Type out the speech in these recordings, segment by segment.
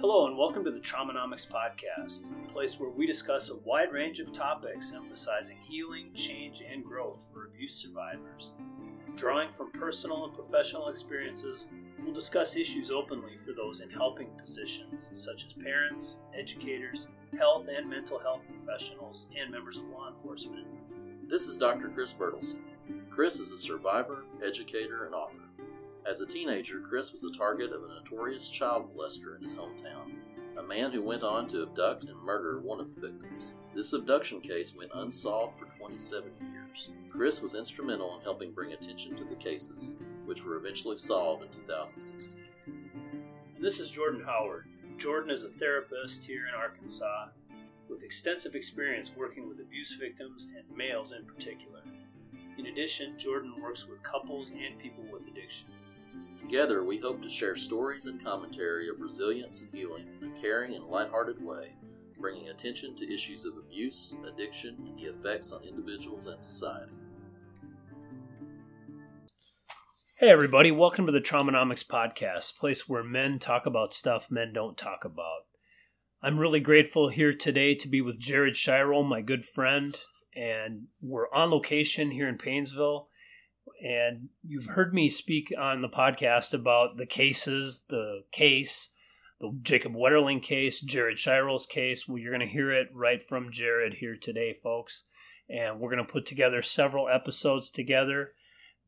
Hello, and welcome to the Traumanomics Podcast, a place where we discuss a wide range of topics emphasizing healing, change, and growth for abuse survivors. Drawing from personal and professional experiences, we'll discuss issues openly for those in helping positions, such as parents, educators, health and mental health professionals, and members of law enforcement. This is Dr. Chris Bertelsen. Chris is a survivor, educator, and author. As a teenager, Chris was a target of a notorious child molester in his hometown, a man who went on to abduct and murder one of the victims. This abduction case went unsolved for 27 years. Chris was instrumental in helping bring attention to the cases, which were eventually solved in 2016. And this is Jordan Howard. Jordan is a therapist here in Arkansas with extensive experience working with abuse victims and males in particular. In addition, Jordan works with couples and people with addictions. Together, we hope to share stories and commentary of resilience and healing in a caring and lighthearted way, bringing attention to issues of abuse, addiction, and the effects on individuals and society. Hey, everybody, welcome to the Traumanomics Podcast, place where men talk about stuff men don't talk about. I'm really grateful here today to be with Jared Scheierl, my good friend, and we're on location here in Paynesville. And you've heard me speak on the podcast about the cases, the case, the Jacob Wetterling case, Jared Scheierl's case. Well, you're going to hear it right from Jared here today, folks. And we're going to put together several episodes together.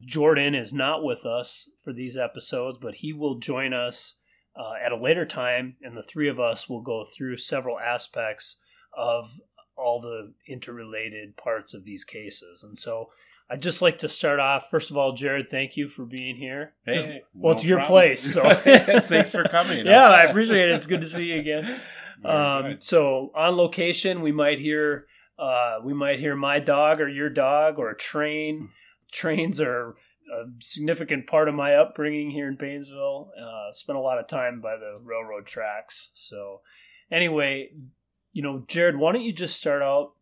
Jordan is not with us for these episodes, but he will join us uh, at a later time, and the three of us will go through several aspects of all the interrelated parts of these cases. And so I'd just like to start off. First of all, Jared, thank you for being here. Hey, well, no it's your problem. place. So Thanks for coming. yeah, I appreciate it. It's good to see you again. Um, so on location, we might hear uh, we might hear my dog or your dog or a train. Trains are a significant part of my upbringing here in Paynesville. Uh, spent a lot of time by the railroad tracks. So anyway, you know, Jared, why don't you just start out?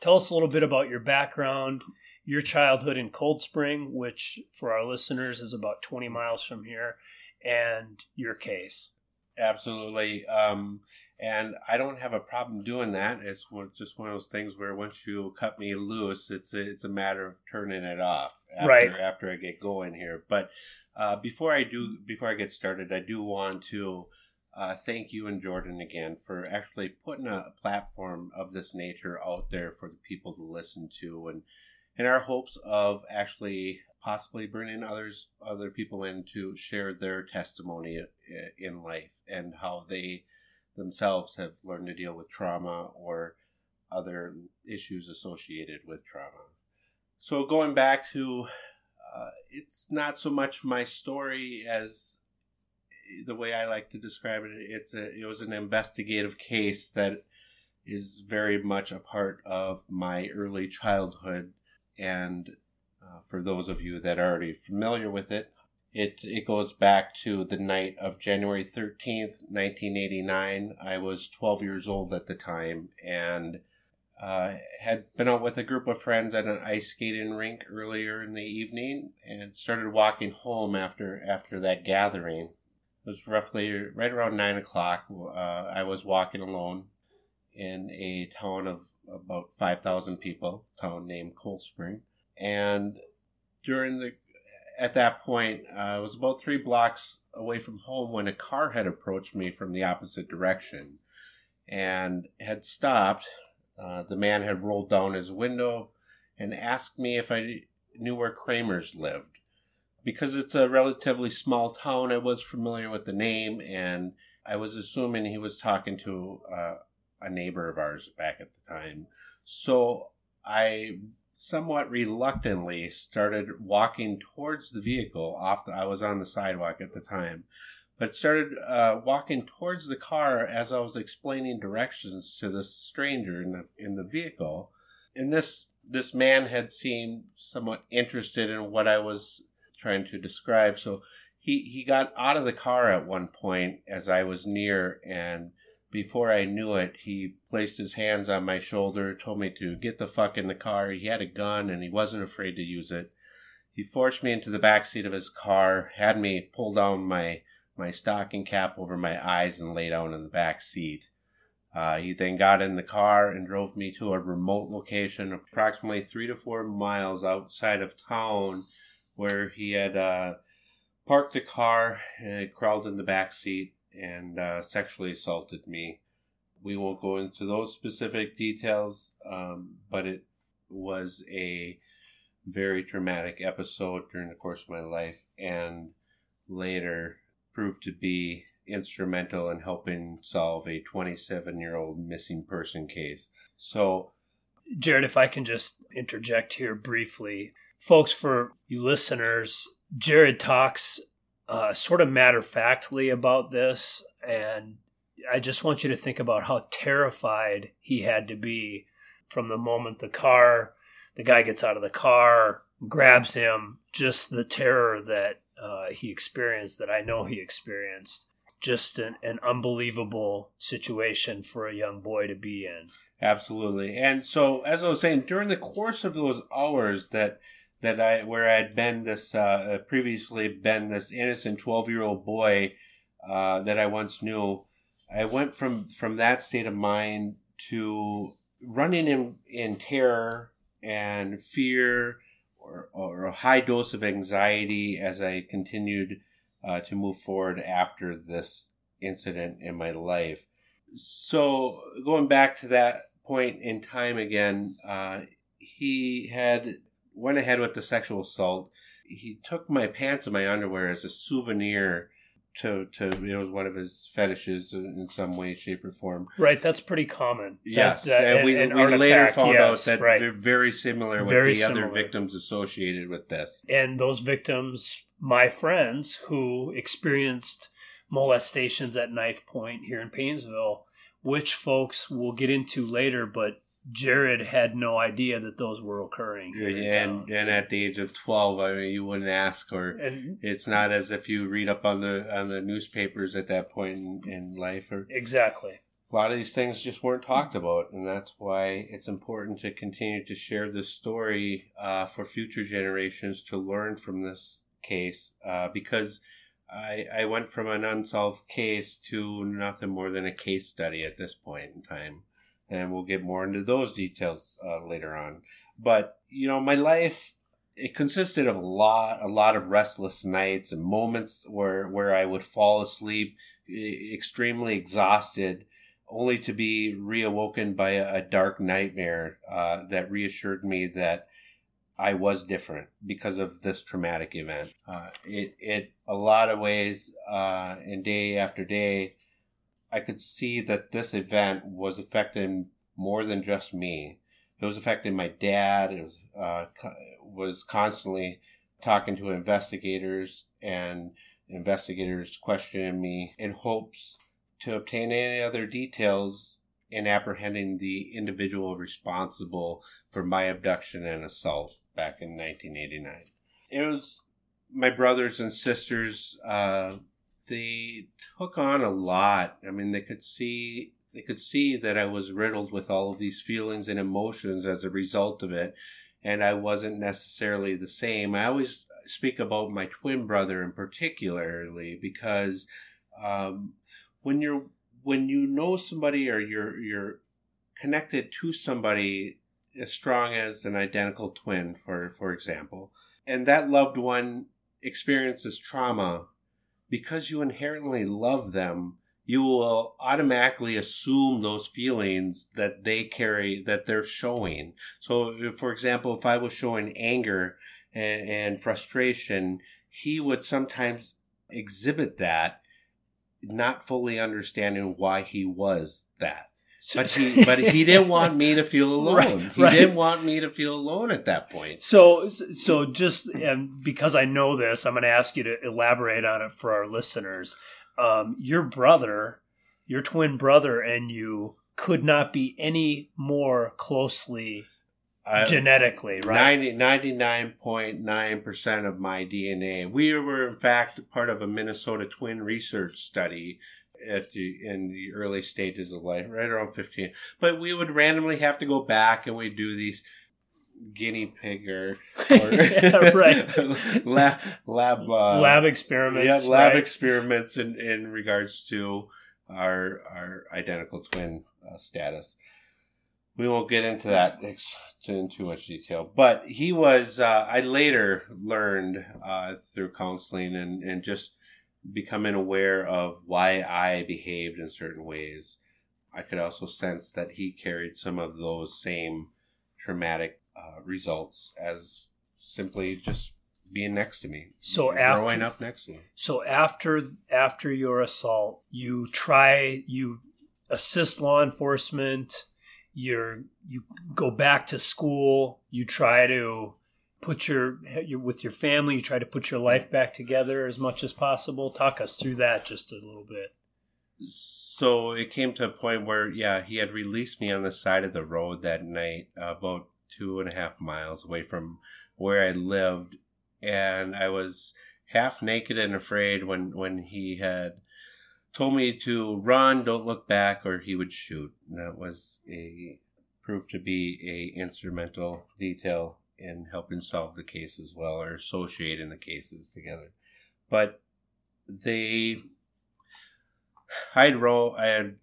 Tell us a little bit about your background, your childhood in Cold Spring, which for our listeners is about 20 miles from here, and your case. Absolutely. Um, and I don't have a problem doing that. It's one, just one of those things where once you cut me loose, it's a, it's a matter of turning it off after, Right. after I get going here. But uh, before I do, before I get started, I do want to uh, thank you and Jordan again for actually putting a platform of this nature out there for the people to listen to, and in our hopes of actually possibly bringing others, other people in to share their testimony in life and how they themselves have learned to deal with trauma or other issues associated with trauma. So going back to, uh, it's not so much my story as the way I like to describe it. It's a it was an investigative case that is very much a part of my early childhood, and uh, for those of you that are already familiar with it, it it goes back to the night of January thirteenth, nineteen eighty nine. I was twelve years old at the time, and uh, had been out with a group of friends at an ice skating rink earlier in the evening, and started walking home after after that gathering. It was roughly right around nine o'clock. Uh, I was walking alone in a town of about five thousand people, town named Cold Spring, and during the at that point, uh, I was about three blocks away from home when a car had approached me from the opposite direction and had stopped. Uh, the man had rolled down his window and asked me if I knew where Kramer's lived. Because it's a relatively small town, I was familiar with the name and I was assuming he was talking to uh, a neighbor of ours back at the time. So I somewhat reluctantly started walking towards the vehicle off the, I was on the sidewalk at the time but started uh, walking towards the car as I was explaining directions to this stranger in the in the vehicle and this this man had seemed somewhat interested in what I was trying to describe so he he got out of the car at one point as I was near and before I knew it, he placed his hands on my shoulder, told me to get the fuck in the car. He had a gun and he wasn't afraid to use it. He forced me into the back seat of his car, had me pull down my my stocking cap over my eyes and lay down in the back seat. Uh, he then got in the car and drove me to a remote location, approximately three to four miles outside of town, where he had uh, parked the car and crawled in the back seat and uh, sexually assaulted me. We won't go into those specific details, um, but it was a very traumatic episode during the course of my life, and later proved to be instrumental in helping solve a 27 year old missing person case. So, Jared, if I can just interject here briefly, folks, for you listeners, Jared talks uh, sort of matter of factly about this, and I just want you to think about how terrified he had to be from the moment the car, the guy gets out of the car, grabs him, just the terror that uh, he experienced, that I know he experienced. Just an, an unbelievable situation for a young boy to be in. Absolutely. And so, as I was saying, during the course of those hours that that I where I had been this uh, previously been this innocent twelve year old boy uh, that I once knew, I went from from that state of mind to running in in terror and fear or, or a high dose of anxiety as I continued uh, to move forward after this incident in my life. So, going back to that point in time again, uh, he had went ahead with the sexual assault. He took my pants and my underwear as a souvenir to to it was one of his fetishes in some way, shape, or form. Right, that's pretty common. Yes, that, that, and, we, an we later found yes, out that right. they're very similar with Very the other victims associated with this. and those victims, my friends who experienced molestations at Knife Point here in Paynesville, which folks we'll get into later, but Jared had no idea that those were occurring. in and and at the age of twelve, I mean, you wouldn't ask, or and it's not as if you read up on the on the newspapers at that point in, in life, or exactly. a lot of these things just weren't talked about, and that's why it's important to continue to share this story uh, for future generations to learn from this case, uh, because I I went from an unsolved case to nothing more than a case study at this point in time, and we'll get more into those details uh, later on. But you know, my life it consisted of a lot a lot of restless nights and moments where where I would fall asleep extremely exhausted only to be reawoken by a, a dark nightmare uh, that reassured me that I was different because of this traumatic event. Uh, it, it, a lot of ways, uh, and day after day, I could see that this event was affecting more than just me. It was affecting my dad. It was uh, was constantly talking to investigators and investigators questioning me in hopes to obtain any other details in apprehending the individual responsible for my abduction and assault back in 1989. It was my brothers and sisters. Uh, they took on a lot. I mean, they could see they could see that I was riddled with all of these feelings and emotions as a result of it, and I wasn't necessarily the same. I always speak about my twin brother in particularly because um, when you're when you know somebody or you're you're connected to somebody as strong as an identical twin, for for example, and that loved one experiences trauma, because you inherently love them, you will automatically assume those feelings that they carry that they're showing. So, for example, if I was showing anger and, and frustration, he would sometimes exhibit that, not fully understanding why he was that. But he, but he didn't want me to feel alone. Right, he right. didn't want me to feel alone at that point. So, so just and because I know this, I'm going to ask you to elaborate on it for our listeners. Um, your brother, your twin brother, and you could not be any more closely I- genetically, right? 90, 99.9% of my DNA. We were, in fact, part of a Minnesota twin research study at the, in the early stages of life, right around 15. But we would randomly have to go back and we do these guinea pig or, yeah, right. lab lab uh, lab experiments. Yeah, lab right? experiments in, in regards to our our identical twin uh, status. We won't get into that in too much detail, but he was. Uh, I later learned uh, through counseling and and just becoming aware of why I behaved in certain ways. I could also sense that he carried some of those same traumatic uh, results as simply just being next to me. So after growing up next to me. So after after your assault, you try you assist law enforcement. You're you go back to school. You try to put your you with your family. You try to put your life back together as much as possible. Talk us through that just a little bit. So it came to a point where, yeah, he had released me on the side of the road that night, uh, about two and a half miles away from where I lived, and I was half naked and afraid when when he had told me to run, don't look back, or he would shoot. And that was a proved to be a instrumental detail in helping solve the case as well, or associating the cases together. But they, I'd I had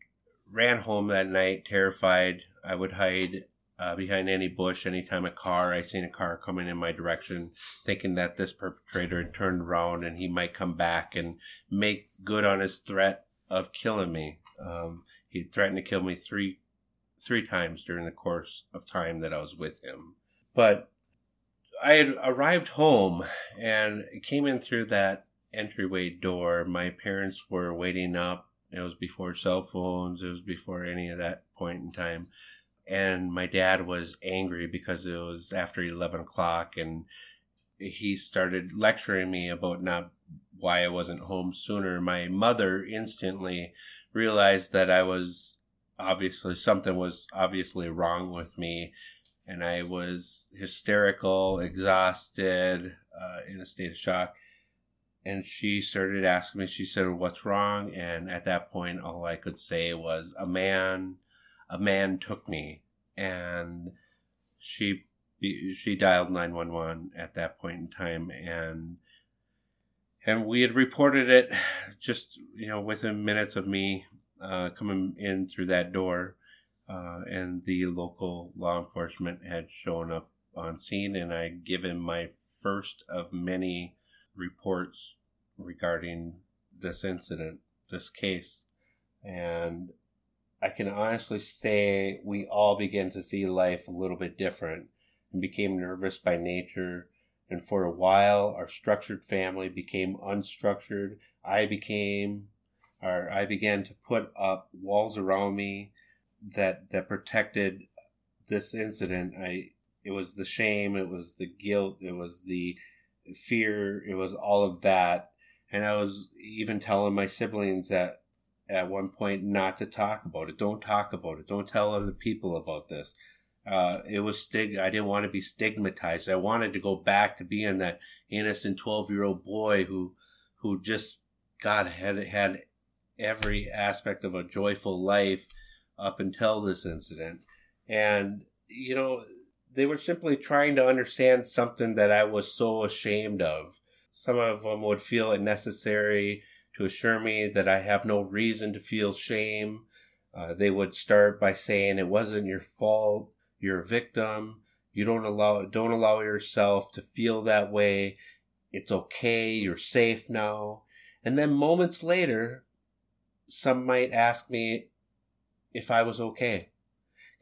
ran home that night terrified. I would hide uh, behind any bush anytime a car I seen a car coming in my direction, thinking that this perpetrator had turned around and he might come back and make good on his threat of killing me. Um, he threatened to kill me three three times during the course of time that I was with him. But I had arrived home and came in through that entryway door. My parents were waiting up. It was before cell phones. It was before any of that point in time and my dad was angry because it was after 11 o'clock and he started lecturing me about not why I wasn't home sooner. My mother instantly realized that I was obviously something was obviously wrong with me and I was hysterical, exhausted, uh, in a state of shock. And she started asking me, she said, What's wrong? And at that point, all I could say was, A man a man took me and she she dialed 911 at that point in time and and we had reported it just you know within minutes of me uh, coming in through that door uh, and the local law enforcement had shown up on scene and I'd given my first of many reports regarding this incident this case and I can honestly say we all began to see life a little bit different and became nervous by nature. And for a while, our structured family became unstructured. I became, or I began to put up walls around me that that protected this incident. I it was the shame, it was the guilt, it was the fear, it was all of that. And I was even telling my siblings that at one point not to talk about it. Don't talk about it. Don't tell other people about this. Uh, it was stig. I didn't want to be stigmatized. I wanted to go back to being that innocent twelve year old boy who, who just God had had every aspect of a joyful life up until this incident, and you know they were simply trying to understand something that I was so ashamed of. Some of them would feel it necessary to assure me that I have no reason to feel shame. Uh, they would start by saying it wasn't your fault, you're a victim. You don't allow don't allow yourself to feel that way. It's okay, you're safe now. And then moments later, some might ask me if I was okay.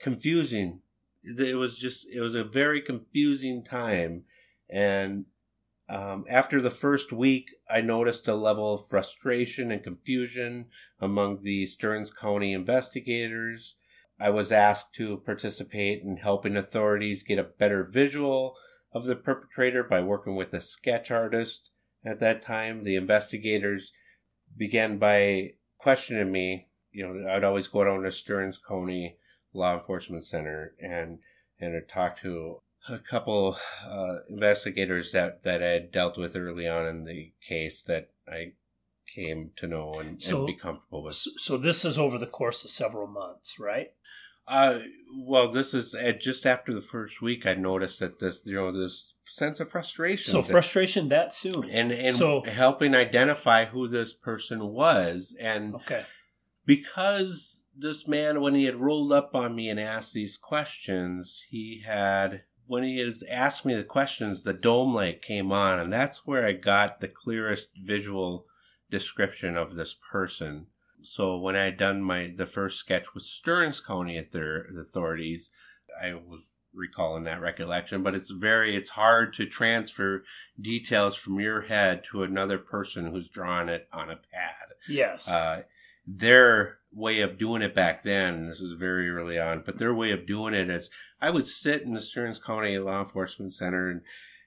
Confusing. It was just it was a very confusing time and um, after the first week, I noticed a level of frustration and confusion among the Stearns County investigators. I was asked to participate in helping authorities get a better visual of the perpetrator by working with a sketch artist. At that time, the investigators began by questioning me. You know, I'd always go down to Stearns County Law Enforcement Center and and I'd talk to a couple uh, investigators that that I had dealt with early on in the case that I came to know and, so, and be comfortable with. So this is over the course of several months, right? Uh, well, this is uh, just after the first week. I noticed that this, you know, this sense of frustration. So frustration that soon, and and So- helping identify who this person was, and okay, because this man, when he had rolled up on me and asked these questions, he had when he had asked me the questions, the dome light came on, and that's where I got the clearest visual description of this person. So when I had done my the first sketch with Stearns County at their authorities, I was recalling that recollection, but it's very it's hard to transfer details from your head to another person who's drawn it on a pad yes, uh, their way of doing it back then, this is very early on, but their way of doing it is I would sit in the Stearns County Law Enforcement Center and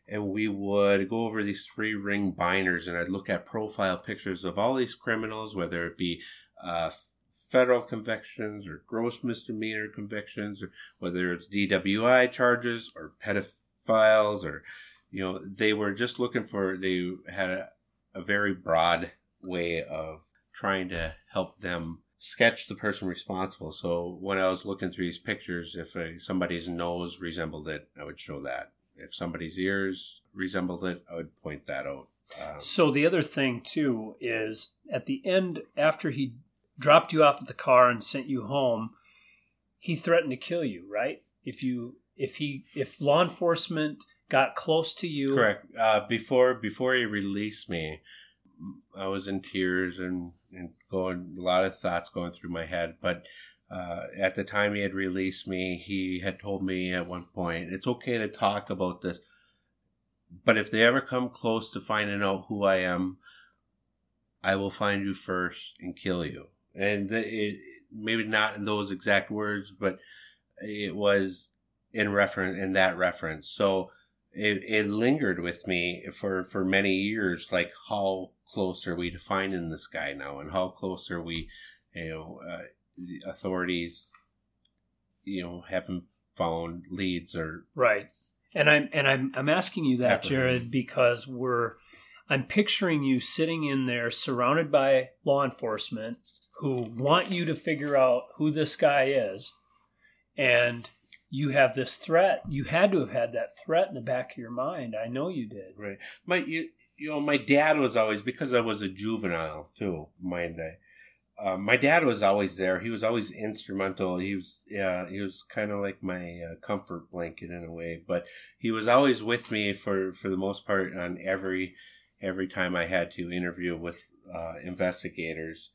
and we would go over these three ring binders and I'd look at profile pictures of all these criminals, whether it be uh, federal convictions or gross misdemeanor convictions, or whether it's DWI charges or pedophiles, or you know, they were just looking for. They had a, a very broad way of trying to help them sketch the person responsible. So when I was looking through these pictures, if uh, somebody's nose resembled it, I would show that. If somebody's ears resembled it, I would point that out. Um, So the other thing too is at the end, after he dropped you off at the car and sent you home, he threatened to kill you. Right? If you, if he, if law enforcement got close to you, Correct. Uh, before before he released me, I was in tears and, and going a lot of thoughts going through my head. But uh, at the time he had released me, he had told me at one point, "It's okay to talk about this, but if they ever come close to finding out who I am, I will find you first and kill you." And it maybe not in those exact words, but it was in reference in that reference. So it, it lingered with me for, for many years. Like, how close are we to finding this guy now, and how close are we, you know, uh, the authorities, you know, haven't found leads or Right. And I'm and I'm I'm asking you that, Jared, because we're I'm picturing you sitting in there surrounded by law enforcement who want you to figure out who this guy is. And you have this threat. You had to have had that threat in the back of your mind. I know you did. Right. My you, you know my dad was always because I was a juvenile too. Mind I. Uh, my dad was always there. He was always instrumental. He was yeah. He was kind of like my uh, comfort blanket in a way. But he was always with me for for the most part on every every time I had to interview with uh, investigators.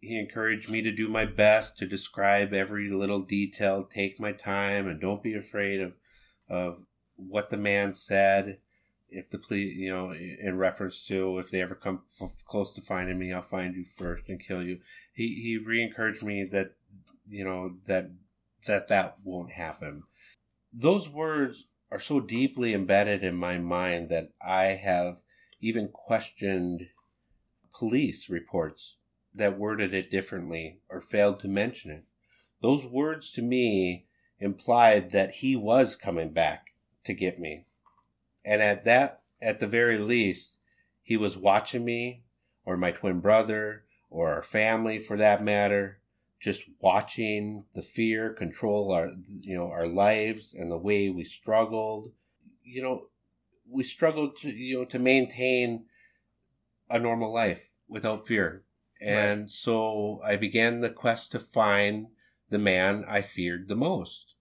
He encouraged me to do my best to describe every little detail, take my time, and don't be afraid of of what the man said if the plea, you know, in reference to if they ever come f- close to finding me, I'll find you first and kill you. He he re-encouraged me that you know that that that won't happen. Those words are so deeply embedded in my mind that I have even questioned police reports that worded it differently or failed to mention it. Those words to me implied that he was coming back to get me. And at that, at the very least, he was watching me or my twin brother or our family for that matter, just watching the fear control our, you know, our lives and the way we struggled. You know, we struggled to, you know, to maintain a normal life without fear. And so I began the quest to find the man I feared the most.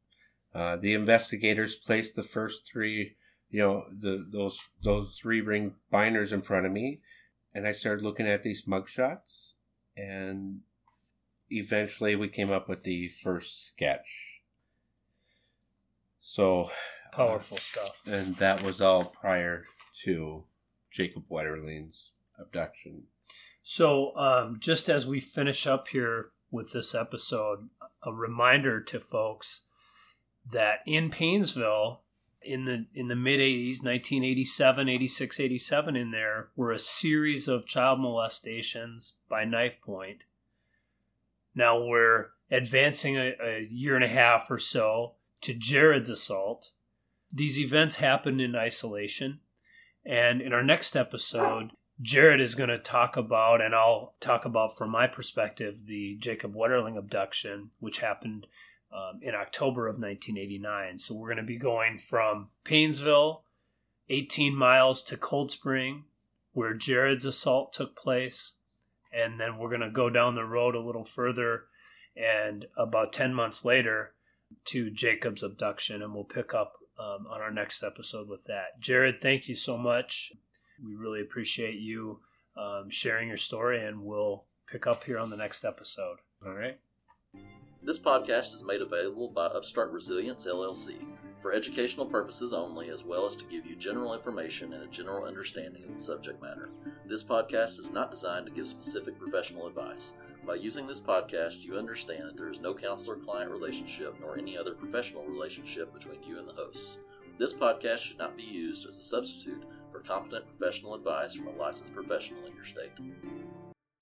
Uh, the investigators placed the first three, you know, the those those three ring binders in front of me, and I started looking at these mugshots, and eventually we came up with the first sketch. So, Powerful stuff. and that was all prior to Jacob Wetterling's abduction. So, um, just as we finish up here with this episode, a reminder to folks that in Paynesville, in the in the mid 80s, 1987, 86, 87, in there were a series of child molestations by knife point. Now we're advancing a, a year and a half or so to Jared's assault. These events happened in isolation. And in our next episode, Jared is going to talk about, and I'll talk about from my perspective, the Jacob Wetterling abduction, which happened um, in October of 1989. So we're going to be going from Paynesville, 18 miles to Cold Spring, where Jared's assault took place. And then we're going to go down the road a little further and about 10 months later to Jacob's abduction. And we'll pick up um, on our next episode with that. Jared, thank you so much. We really appreciate you um, sharing your story, and we'll pick up here on the next episode. All right. This podcast is made available by Upstart Resilience LLC for educational purposes only, as well as to give you general information and a general understanding of the subject matter. This podcast is not designed to give specific professional advice. By using this podcast, you understand that there is no counselor client relationship nor any other professional relationship between you and the hosts. This podcast should not be used as a substitute competent professional advice from a licensed professional in your state.